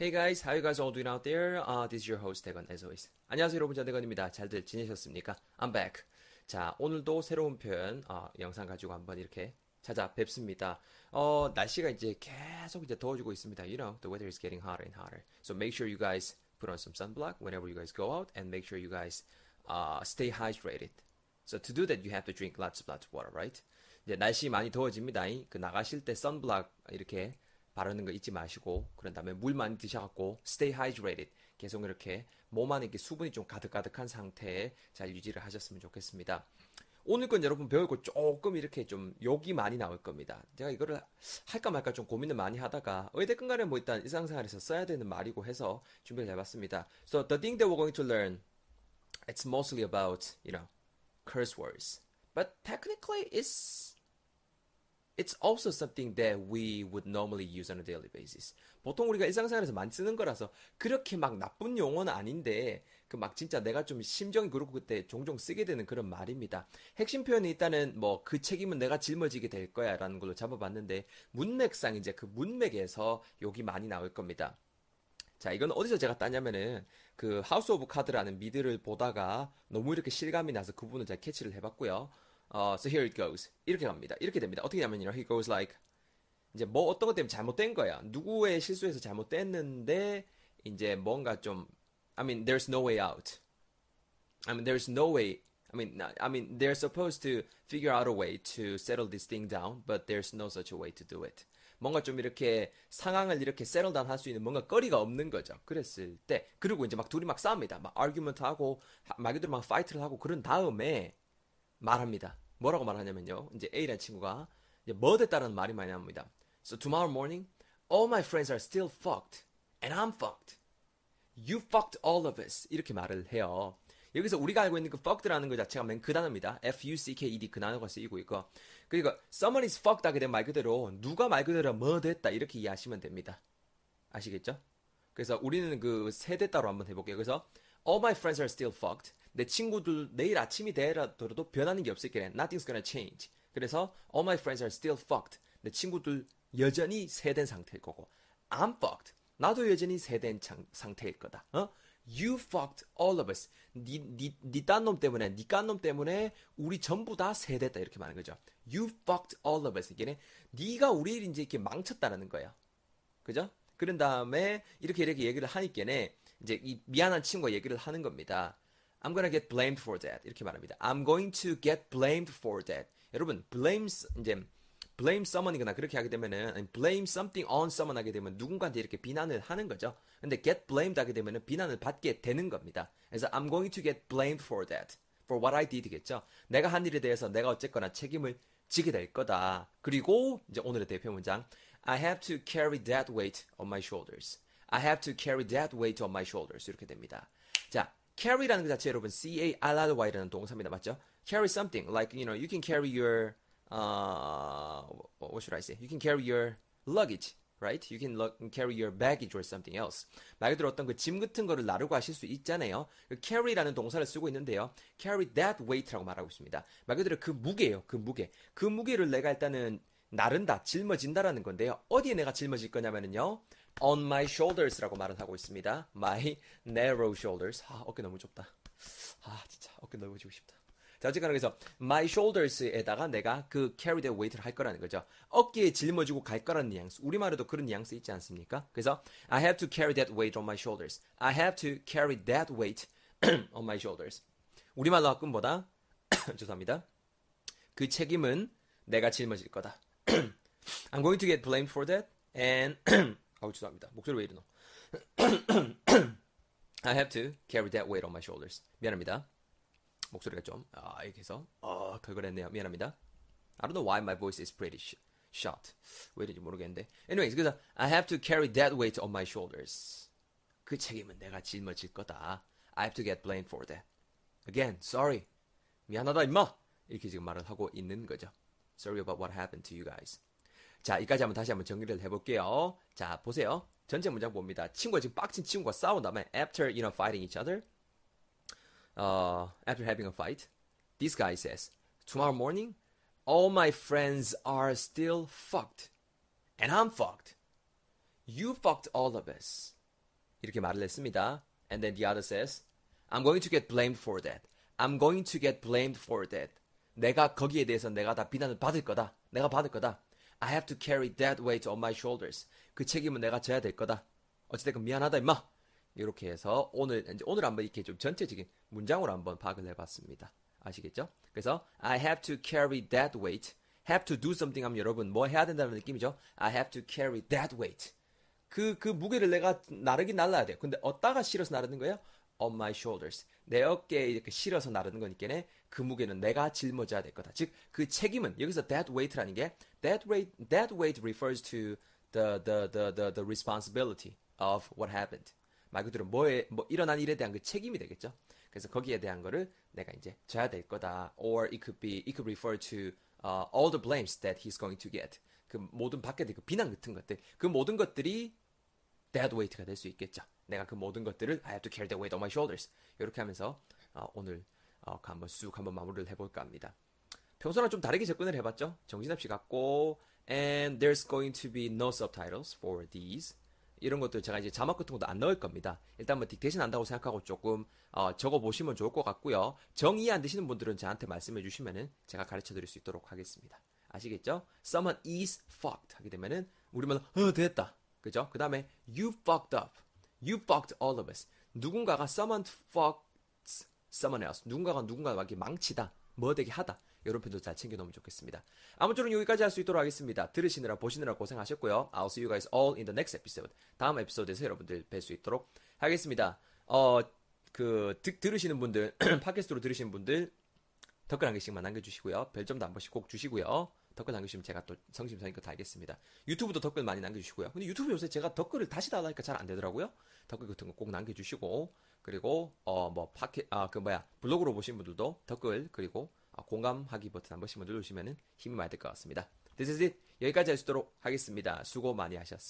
Hey guys, how you guys all doing out there? Uh, this is your host 대건 as always. 안녕하세요 여러분, 저 대건입니다. 잘들 지내셨습니까? I'm back. 자, 오늘도 새로운 표현 어, 영상 가지고 한번 이렇게 찾아뵙습니다. 어, 날씨가 이제 계속 이제 더워지고 있습니다. You know, the weather is getting hotter and hotter. So make sure you guys put on some sunblock whenever you guys go out and make sure you guys uh, stay hydrated. So to do that, you have to drink lots lots of water, right? 이제 날씨 많이 더워집니다. 그 나가실 때 선블락 이렇게 바르는 거 잊지 마시고 그런 다음에 물 많이 드셔갖고 stay hydrated 계속 이렇게 몸 안에 이렇게 수분이 좀 가득가득한 상태에 잘 유지를 하셨으면 좋겠습니다. 오늘 건 여러분 배울 거 조금 이렇게 좀 욕이 많이 나올 겁니다. 제가 이거를 할까 말까 좀 고민을 많이 하다가 어디든 간에 뭐 일단 일상생활에서 써야 되는 말이고 해서 준비를 해봤습니다. So the thing that we're going to learn, it's mostly about, you know, curse words. But technically it's It's also something that we would normally use on a daily basis. 보통 우리가 일상생활에서 많이 쓰는 거라서 그렇게 막 나쁜 용어는 아닌데 그 막 진짜 내가 좀 심정이 그렇고 그때 종종 쓰게 되는 그런 말입니다. 핵심 표현이 일단은 뭐 그 책임은 내가 짊어지게 될 거야라는 걸로 잡아봤는데 문맥상 이제 그 문맥에서 욕이 많이 나올 겁니다. 자, 이건 어디서 제가 따냐면은 그 House of Card라는 미드를 보다가 너무 이렇게 실감이 나서 그 부분을 제가 캐치를 해봤고요. 어, so here it goes. 이렇게 갑니다. 이렇게 됩니다. 어떻게 하면요? He goes like 이제 뭐 어떤 것 때문에 잘못된 거야. 누구의 실수에서 잘못됐는데 이제 뭔가 좀 I mean there's no way out. I mean there's no way I mean I mean they're supposed to figure out a way to settle this thing down, but there's no such a way to do it. 뭔가 좀 이렇게 상황을 이렇게 settle down 할 수 있는 뭔가 거리가 없는 거죠. 그랬을 때 그리고 이제 막 둘이 막 싸웁니다. 막 argument 하고 말 그대로 막 fight를 하고 그런 다음에 말합니다. 뭐라고 말하냐면요. 이제 A라는 친구가 이제 뭐 됐다는 말이 많이 나옵니다. So tomorrow morning, all my friends are still fucked, and I'm fucked. You fucked all of us. 이렇게 말을 해요. 여기서 우리가 알고 있는 그 fucked라는 것 자체가 맨 그 단어입니다. F-U-C-K-E-D 그 단어가 쓰이고 있고. 그러니까 someone is fucked 하게 되면 말 그대로 누가 말 그대로 뭐 됐다 이렇게 이해하시면 됩니다. 아시겠죠? 그래서 우리는 그 세대 따로 한번 해볼게요. 그래서 all my friends are still fucked. 내 친구들 내일 아침이 되더라도 변하는 게 없을 거래. Nothing's gonna change. 그래서 all my friends are still fucked. 내 친구들 여전히 세된 상태일 거고. I'm fucked. 나도 여전히 세된 상태일 거다. 어? You fucked all of us. 니, 니, 니딴 놈 때문에, 니깐 놈 때문에 우리 전부 다 세됐다. 이렇게 말하는 거죠. You fucked all of us. 이게 니가 우리를 이제 이렇게 망쳤다라는 거예요. 그죠? 그런 다음에 이렇게 이렇게 얘기를 하니까네 이제 이 미안한 친구가 얘기를 하는 겁니다. I'm gonna get blamed for that. 이렇게 말합니다. I'm going to get blamed for that. 여러분, blame, 이제, blame someone이거나 그렇게 하게 되면은, blame something on someone 하게 되면 누군가한테 이렇게 비난을 하는 거죠. 근데 get blamed 하게 되면은 비난을 받게 되는 겁니다. 그래서 I'm going to get blamed for that. for what I did겠죠. 내가 한 일에 대해서 내가 어쨌거나 책임을 지게 될 거다. 그리고 이제 오늘의 대표 문장. I have to carry that weight on my shoulders. I have to carry that weight on my shoulders. 이렇게 됩니다. 자, carry라는 것 자체 여러분 C-A-R-R-Y라는 동사입니다. 맞죠? carry something like you know you can carry your uh what should I say? You can carry your luggage. Right? You can carry your baggage or something else. 말 그대로 어떤 그 짐 같은 거를 나르고 하실 수 있잖아요. 그 carry라는 동사를 쓰고 있는데요. carry that weight라고 말하고 있습니다. 말 그대로 그 무게예요. 그 무게. 그 무게를 내가 일단은 나른다, 짊어진다라는 건데요. 어디에 내가 짊어질 거냐면은요. On my shoulders라고 말을 하고 있습니다. my narrow shoulders. 아, 어깨 너무 좁다. 아, 진짜 어깨 넓어지고 싶다. 자, 어쨌거나 그래서 my shoulders에다가 내가 그 carry the weight를 할 거라는 거죠. 어깨에 짊어지고 갈 거라는 뉘앙스. 우리말에도 그런 뉘앙스 있지 않습니까? 그래서 I have to carry that weight on my shoulders. I have to carry that weight on my shoulders. 우리말로 학군보다 죄송합니다. 그 책임은 내가 짊어질 거다. I'm going to get blamed for that and 아우 죄송합니다. 목소리 왜 이러노? I have to carry that weight on my shoulders. 미안합니다. 목소리가 좀 아, 이렇게 해서 어, 걸걸했네요. 미안합니다. I don't know why my voice is pretty sh- short. 왜 이런지 모르겠는데. Anyways, 그래서 I have to carry that weight on my shoulders. 그 책임은 내가 짊어질 거다. I have to get blamed for that. Again, sorry. 미안하다 임마. 이렇게 지금 말을 하고 있는 거죠. Sorry about what happened to you guys. 자, 이까지 한번 다시 한번 정리를 해볼게요. 자, 보세요. 전체 문장 봅니다. 친구가 지금 빡친 친구가 싸운 다음에 after, you know, fighting each other, uh, after having a fight, this guy says, tomorrow morning, all my friends are still fucked. And I'm fucked. You fucked all of us. 이렇게 말을 했습니다. And then the other says, I'm going to get blamed for that. I'm going to get blamed for that. 내가 거기에 대해서 내가 다 비난을 받을 거다. 내가 받을 거다. I have to carry that weight on my shoulders. 그 책임은 내가 져야 될 거다. 어찌됐건 미안하다 임마. 이렇게 해서 오늘 이제 오늘 한번 이렇게 좀 전체적인 문장으로 한번 파악을 해봤습니다. 아시겠죠? 그래서 I have to carry that weight. have to do something 하면 여러분 뭐 해야 된다는 느낌이죠? I have to carry that weight. 그, 그 무게를 내가 나르긴 날라야 돼. 근데 어디다가 실어서 나르는 거예요? On my shoulders. 내 어깨에 이렇게 실어서 나르는 거니까 그 무게는 내가 짊어져야 될 거다. 즉, 그 책임은 여기서 that weight라는 게 that weight, that weight refers to the, the, the, the, the responsibility of what happened. 말 그대로 뭐에, 뭐 일어난 일에 대한 그 책임이 되겠죠. 그래서 거기에 대한 거를 내가 이제 져야 될 거다. Or it could be, it could refer to uh, all the blames that he's going to get. 그 모든 될그 비난 같은 것들, 그 모든 것들이 dead weight가 될 수 있겠죠. 내가 그 모든 것들을 I have to carry the weight on my shoulders. 이렇게 하면서 어, 오늘 어, 한번 쑥 한번 마무리를 해볼까 합니다. 평소랑 좀 다르게 접근을 해봤죠. 정신없이 갖고 and there's going to be no subtitles for these. 이런 것들 제가 이제 자막 같은 것도 안 넣을 겁니다. 일단 뭐 딕테이션 한다고 생각하고 조금 어, 적어 보시면 좋을 것 같고요. 정이 안 되시는 분들은 저한테 말씀해 주시면은 제가 가르쳐 드릴 수 있도록 하겠습니다. 아시겠죠? Someone is fucked 하게 되면은 우리만 어 됐다. 그죠? 그 다음에 you fucked up. You fucked all of us. 누군가가 someone fucked someone else. 누군가가 누군가에게 망치다. 뭐 되게 하다. 이런 표현도 잘 챙겨놓으면 좋겠습니다. 아무쪼록 여기까지 할 수 있도록 하겠습니다. 들으시느라 보시느라 고생하셨고요. I'll see you guys all in the next episode. 다음 에피소드에서 여러분들 뵐 수 있도록 하겠습니다. 어, 그, 듣, 들으시는 분들, 팟캐스트로 들으시는 분들, 댓글 한 개씩만 남겨주시고요. 별점도 한 번씩 꼭 주시고요. 댓글 남겨주시면 제가 또 성심성의껏 달겠습니다. 유튜브도 댓글 많이 남겨주시고요. 근데 유튜브 요새 제가 댓글을 다시 달라니까 잘 안 되더라고요. 댓글 같은 거 꼭 남겨주시고, 그리고, 어, 뭐, 팟캐, 아, 그 뭐야, 블로그로 보신 분들도 댓글, 그리고, 아, 공감하기 버튼 한 번씩만 눌러주시면 힘이 많이 될 것 같습니다. This is it. 여기까지 할 수 있도록 하겠습니다. 수고 많이 하셨습니다.